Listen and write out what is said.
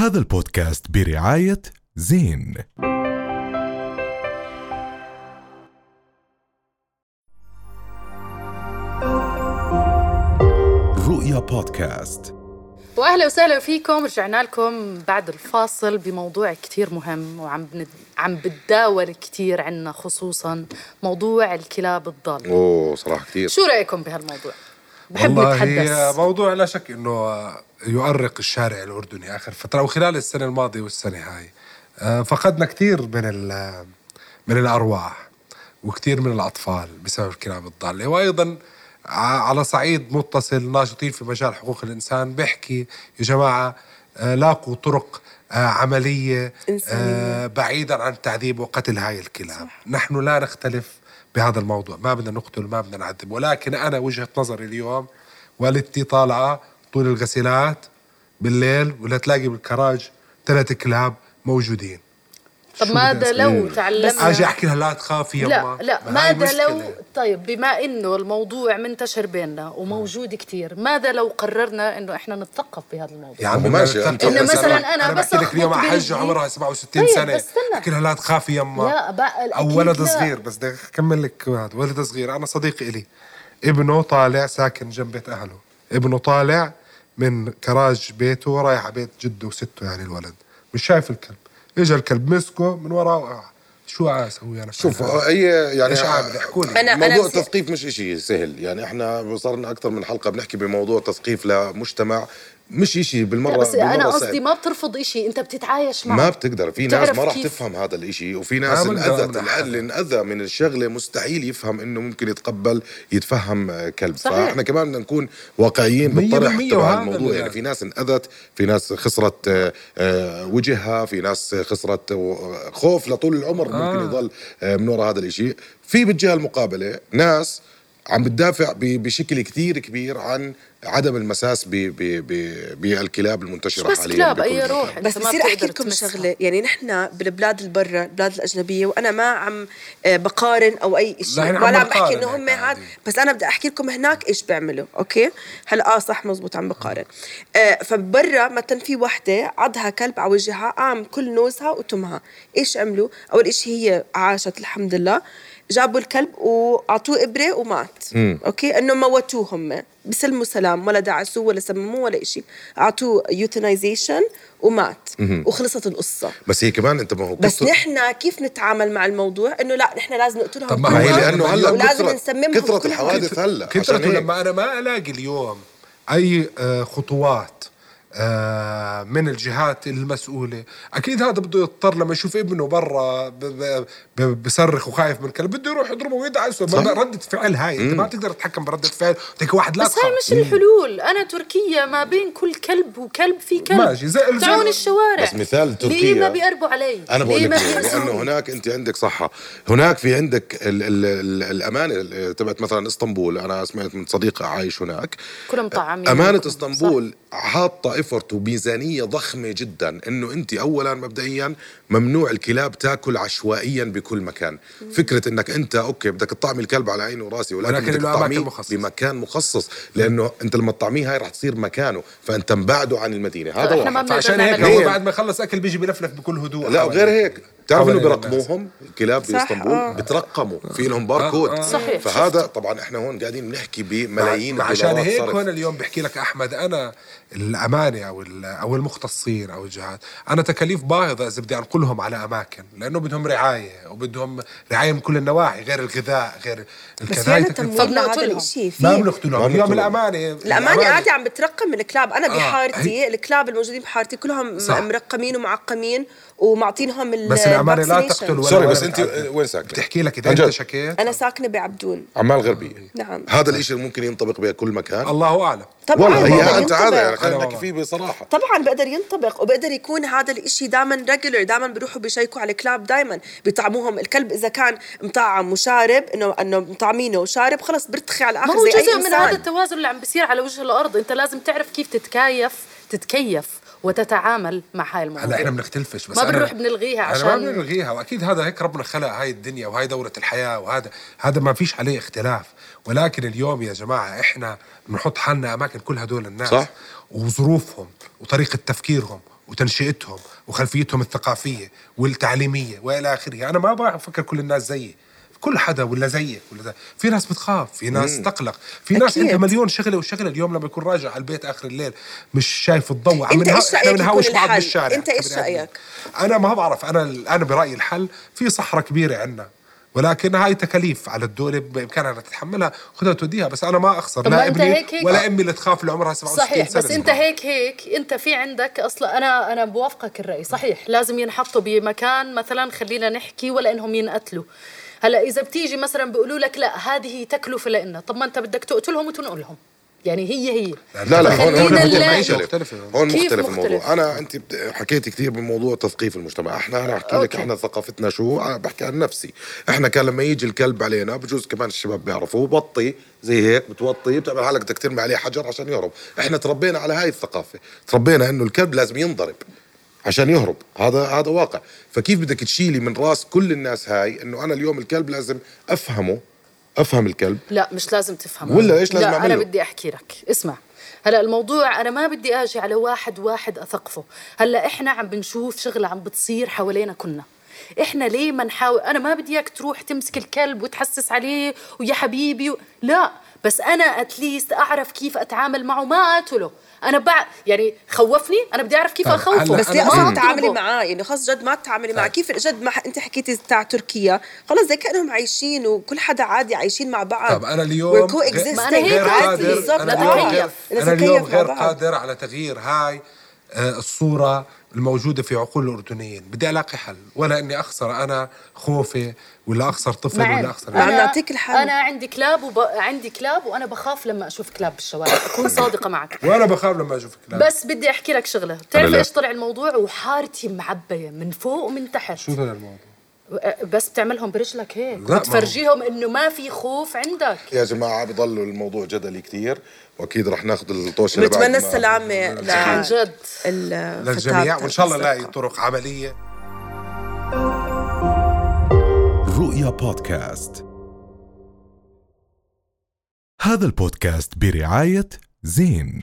هذا البودكاست برعاية زين. رؤيا بودكاست. وأهلا وسهلا فيكم. رجعنا لكم بعد الفاصل بموضوع كتير مهم وعم بند... عم بتداول كتير عنا خصوصا موضوع الكلاب الضالة. أوه صراحة كثير شو رأيكم بهالموضوع؟ بحب والله نتحدث. موضوع لا شك إنه يؤرق الشارع الأردني آخر فترة وخلال السنة الماضية والسنة هاي. آه، فقدنا كثير من من الأرواح وكثير من الأطفال بسبب الكلاب الضاله وأيضا ع- على صعيد متصل ناشطين في مجال حقوق الإنسان بيحكي يا جماعة آه، لاقوا طرق آه، عملية آه، بعيدا عن تعذيب وقتل هاي الكلاب نحن لا نختلف بهذا الموضوع. ما بدنا نقتل ما بدنا نعذب. ولكن أنا وجهة نظري اليوم والدتي طالعه طول الغسيلات بالليل ولا تلاقي بالكراج ثلاث كلاب موجودين. طب ماذا لو أجي تعلمنا. أحكي لها لا تخافي يما لا لا ماذا لو. طيب بما إنه الموضوع منتشر بيننا وموجود كتير ماذا لو قررنا إنه إحنا نتثقف بهذا الموضوع؟ يا عمي ماشي، بس مثلاً أنا بس بحكي لك اليوم حجة. عمرها 67 طيب، سنة. بس استنى. بحكي لها لا تخافي يما لا بقى أو ولد. صغير بس بدي أكمل لك هذا. ولد صغير أنا صديق إلي. ابنه طالع ساكن جنب بيت أهله. ابنه طالع من كراج بيته رايح على بيت جده وسته يعني الولد. مش شايف الكلب. اجى الكلب مسكه من وراه وقع شو أسوي أنا؟ شوف؟ هي يعني إيش عامل؟ احكوا لي. أنا- أنا موضوع بس- التثقيف مش إشي سهل. يعني إحنا صار لنا أكثر من حلقة بنحكي بموضوع تثقيف لمجتمع. مش إشي بالمرة لا بس بالمرة أنا سهل. قصدي ما بترفض إشي أنت بتتعايش معه ما بتقدر في ناس ما راح؟ تفهم هذا الإشي وفي ناس انأذت نحكي. اللي انأذى من الشغلة مستحيل يفهم إنه ممكن يتقبل يتفهم كلب صحيح. فإحنا كمان بدنا نكون واقعيين بالطرح تبع الموضوع يعني في ناس انأذت في ناس خسرت آه، آه، وجهها في ناس خسرت خوف لطول العمر ممكن آه. يضل آه، من وراء هذا الإشي في بالجهة المقابلة ناس عم بتدافع ب- بشكل كتير كبير عن عدم المساس ب- ب- ب- بالكلاب المنتشرة بس حاليا كلاب أي. روح. بس بصير أحكي لكم. شغلة يعني نحن بالبلاد البرة البلاد الأجنبية وأنا ما عم آه، بقارن أو أي شيء لا، هنا عم ولا عم بحكي إنه هم هاد. بس أنا بدي أحكي لكم هناك إيش بيعملوا أوكي؟ هلا آه صح مزبوط عم بقارن. آه فبرا مثلا في وحدة عضها كلب على وجهها قام كل نوزها وتمها. إيش عملوا؟ أول شيء هي عاشت الحمد لله. جابوا الكلب وأعطوه إبرة ومات. أوكي؟ إنه موتوه هم. بسلموا سلام ولا دعسوه ولا سمموه ولا شيء اعطوه يوتنايزيشن ومات. وخلصت القصة. بس هي كمان أنت ما هو بس نحن كيف نتعامل مع الموضوع؟ إنه لا نحن لازم نقتلهم طب ما هي لأنه هلا كثرت نسممهم كثرت كلهم. الحوادث هلا هيك. لما أنا ما ألاقي اليوم أي آه، خطوات من الجهات المسؤولة. أكيد هذا بده يضطر لما يشوف ابنه برا ب- ب- ب- بصرخ وخايف من الكلب بده يروح يضربه ويدعسه ردة فعل هاي. أنت ما تقدر تتحكم بردة فعل. تحكي واحد لا بس هاي. مش الحلول. أنا تركيا ما بين كل كلب وكلب في كلب. ماشي، زي- زي- تعون الشوارع. بس مثال ليه تركيا- ما بيقربوا علي؟ أنا بقول ليه لك ليه؟ لأنه هناك أنت عندك صحة. هناك في عندك ال ال ال الأمانة ال- تبعت مثلا إسطنبول. أنا سمعت من صديق عايش هناك. كلهم مطعمين. أمانة صح. اسطنبول حاطة effort وميزانيه ضخمة جدا إنه أنت اولا مبدئيا ممنوع الكلاب تاكل عشوائيا بكل مكان فكرة إنك أنت okay بدك تطعمي الكلب على عيني وراسي ولكن, بدك تطعميه مخصصة. بمكان مخصص لأنه أنت لما تطعميه هاي رح تصير مكانه فأنت مبعده عن المدينة هذا ما واحد فعشان هيك هو. بعد ما يخلص أكل بيجي بلفلف بكل هدوء لا. وغير هيك بتعرف إنه. بيرقموهم الكلاب صح، باسطنبول آه. بترقموا في لهم باركود آه، آه. صحيح، فهذا طبعا إحنا هون قاعدين بنحكي بملايين مع- عشان هيك صرف. هون اليوم بحكي لك أحمد أنا الامانه أو ال- أو المختصين أو الجهات أنا تكاليف باهظه إذا بدي أنقلهم على أماكن لأنه بدهم رعاية وبدهم رعاية من كل النواحي غير الغذاء غير بس الكذا. لهذا فبنقتلهم. الشيء ما بنقتلهم اليوم. الامانه الأمانة عادي عم بترقم الكلاب أنا آه، بحارتي الكلاب الموجودين بحارتي كلهم. مرقمين ومعقمين ومعطينهم ال بس الامانه لا vaccination. تقتل ولا sorry بس أنت. وين ساكنة؟ بتحكي لك إذا أنت. شكيت أنا ساكنة بعبدون عمان غربية نعم هذا اللي ممكن ينطبق بكل مكان الله أعلم طبعا والله بقدر هي أنت هذا ينطبق. يعني خلينا نحكي فيه بصراحة طبعا بقدر ينطبق وبقدر يكون هذا الإشي دائما regular دائما بيروحوا بيشيكوا على الكلاب دائما بيطعموهم الكلب إذا كان مطعم وشارب انه إنه مطعمينه وشارب خلص بيرتخي على ما الآخر هو زي أي جزء من. هذا التوازن اللي عم بيصير على وجه الأرض أنت لازم تعرف كيف تتكيف تتكيف وتتعامل مع هاي المواضيع. هلا إحنا بنختلفش بس ما بنروح بنلغيها أنا ما عشان بنلغيها وأكيد هذا هيك ربنا خلق هاي الدنيا وهاي دوره الحياة وهذا هذا ما فيش عليه اختلاف. ولكن اليوم يا جماعة إحنا بنحط حالنا أماكن كل هدول الناس صح. وظروفهم وطريقة تفكيرهم وتنشئتهم وخلفيتهم الثقافية والتعليمية وإلى آخره. أنا ما بفكر كل الناس زيي. كل حدا ولا زيك ولا زي. في ناس بتخاف في ناس تقلق في ناس أكيد. عندها مليون شغلة وشغله اليوم لما يكون راجع على البيت آخر الليل مش شايف الضوء عم أنت إيش إحنا رأيك بنهاوش بعض الحل؟ بالشارع أنت كبني آدمين. رأيك؟ أنا ما بعرف أنا أنا برأيي الحل في صحراء كبيرة عندنا ولكن هاي تكاليف على الدولة بإمكانها أنها تتحملها خذها وتوديها بس أنا ما أخسر لا أنت ابني هيك هيك- ولا أمي اللي تخاف اللي عمرها 67 صحيح سنة بس أنت هيك هيك أنت في عندك أصلا أنا أنا بوافقك الرأي صحيح لازم ينحطوا بمكان مثلا خلينا نحكي ولا إنهم ينقتلوا هلا إذا بتيجي مثلا بيقولوا لك لا هذه تكلفة لنا طب ما أنت بدك تقتلهم وتنقلهم. يعني هي هي. لا لا هون هون مختلف مختلف. هون مختلف مختلف؟ الموضوع. أنا أنت بت- حكيت كثير بموضوع تثقيف المجتمع. إحنا أنا أحكي لك. إحنا ثقافتنا شو؟ أنا بحكي عن نفسي. إحنا كان لما يجي الكلب علينا بجوز كمان الشباب بيعرفوا بطي زي هيك بتوطي بتعمل حالك بدك ترمي عليه حجر عشان يهرب. إحنا تربينا على هاي الثقافة. تربينا إنه الكلب لازم ينضرب. عشان يهرب. هذا هذا واقع. فكيف بدك تشيلي من راس كل الناس هاي إنه أنا اليوم الكلب لازم أفهمه؟ أفهم الكلب. لا مش لازم تفهم ولا إيش لازم لا أعمل أنا؟ بدي أحكي لك. اسمع. هلا الموضوع أنا ما بدي آجي على واحد واحد أثقفه. هلا إحنا عم بنشوف شغلة عم بتصير حوالينا كنا إحنا ليه ما نحاول أنا ما بدي اياك تروح تمسك الكلب وتحسس عليه ويا حبيبي و... لا بس أنا اتليست أعرف كيف أتعامل معه ما اقتله أنا بع... يعني خوفني أنا بدي أعرف كيف طيب، أخوفه بس ليه أصلا ما تتعاملي. معاه يعني خلص جد ما تتعاملي معاه طيب. كيف جد ما أنت حكيتي تاع تركيا خلص زي كأنهم عايشين وكل حدا عادي عايشين مع بعض طب أنا اليوم coexisting. ما أنا هيك غير. قادر بالضبط أنا لا اليوم. غير أنا غير. قادر على تغيير هاي الصورة الموجودة في عقول الأردنيين. بدي ألاقي حل. ولا إني أخسر أنا خوفي ولا أخسر طفل معين. ولا أخسر أنا نعطيك الحل. أنا عندي كلاب وب... عندي كلاب وأنا بخاف لما أشوف كلاب بالشوارع. أكون صادقة معك. وأنا بخاف لما أشوف كلاب. بس بدي أحكي لك شغلة. بتعرف لا. إيش طلع الموضوع؟ وحارتي معبية من فوق ومن تحت. شو هذا الموضوع؟ بس بتعملهم برجلك هيك. وتفرجيهم إنه ما في خوف عندك. يا جماعة بضلوا الموضوع جدلي كثير وأكيد رح ناخذ الطوشة اللي ما- السلامة عن ل جد. للجميع وإن شاء الله نلاقي طرق عملية. رؤيا بودكاست. هذا البودكاست برعاية زين.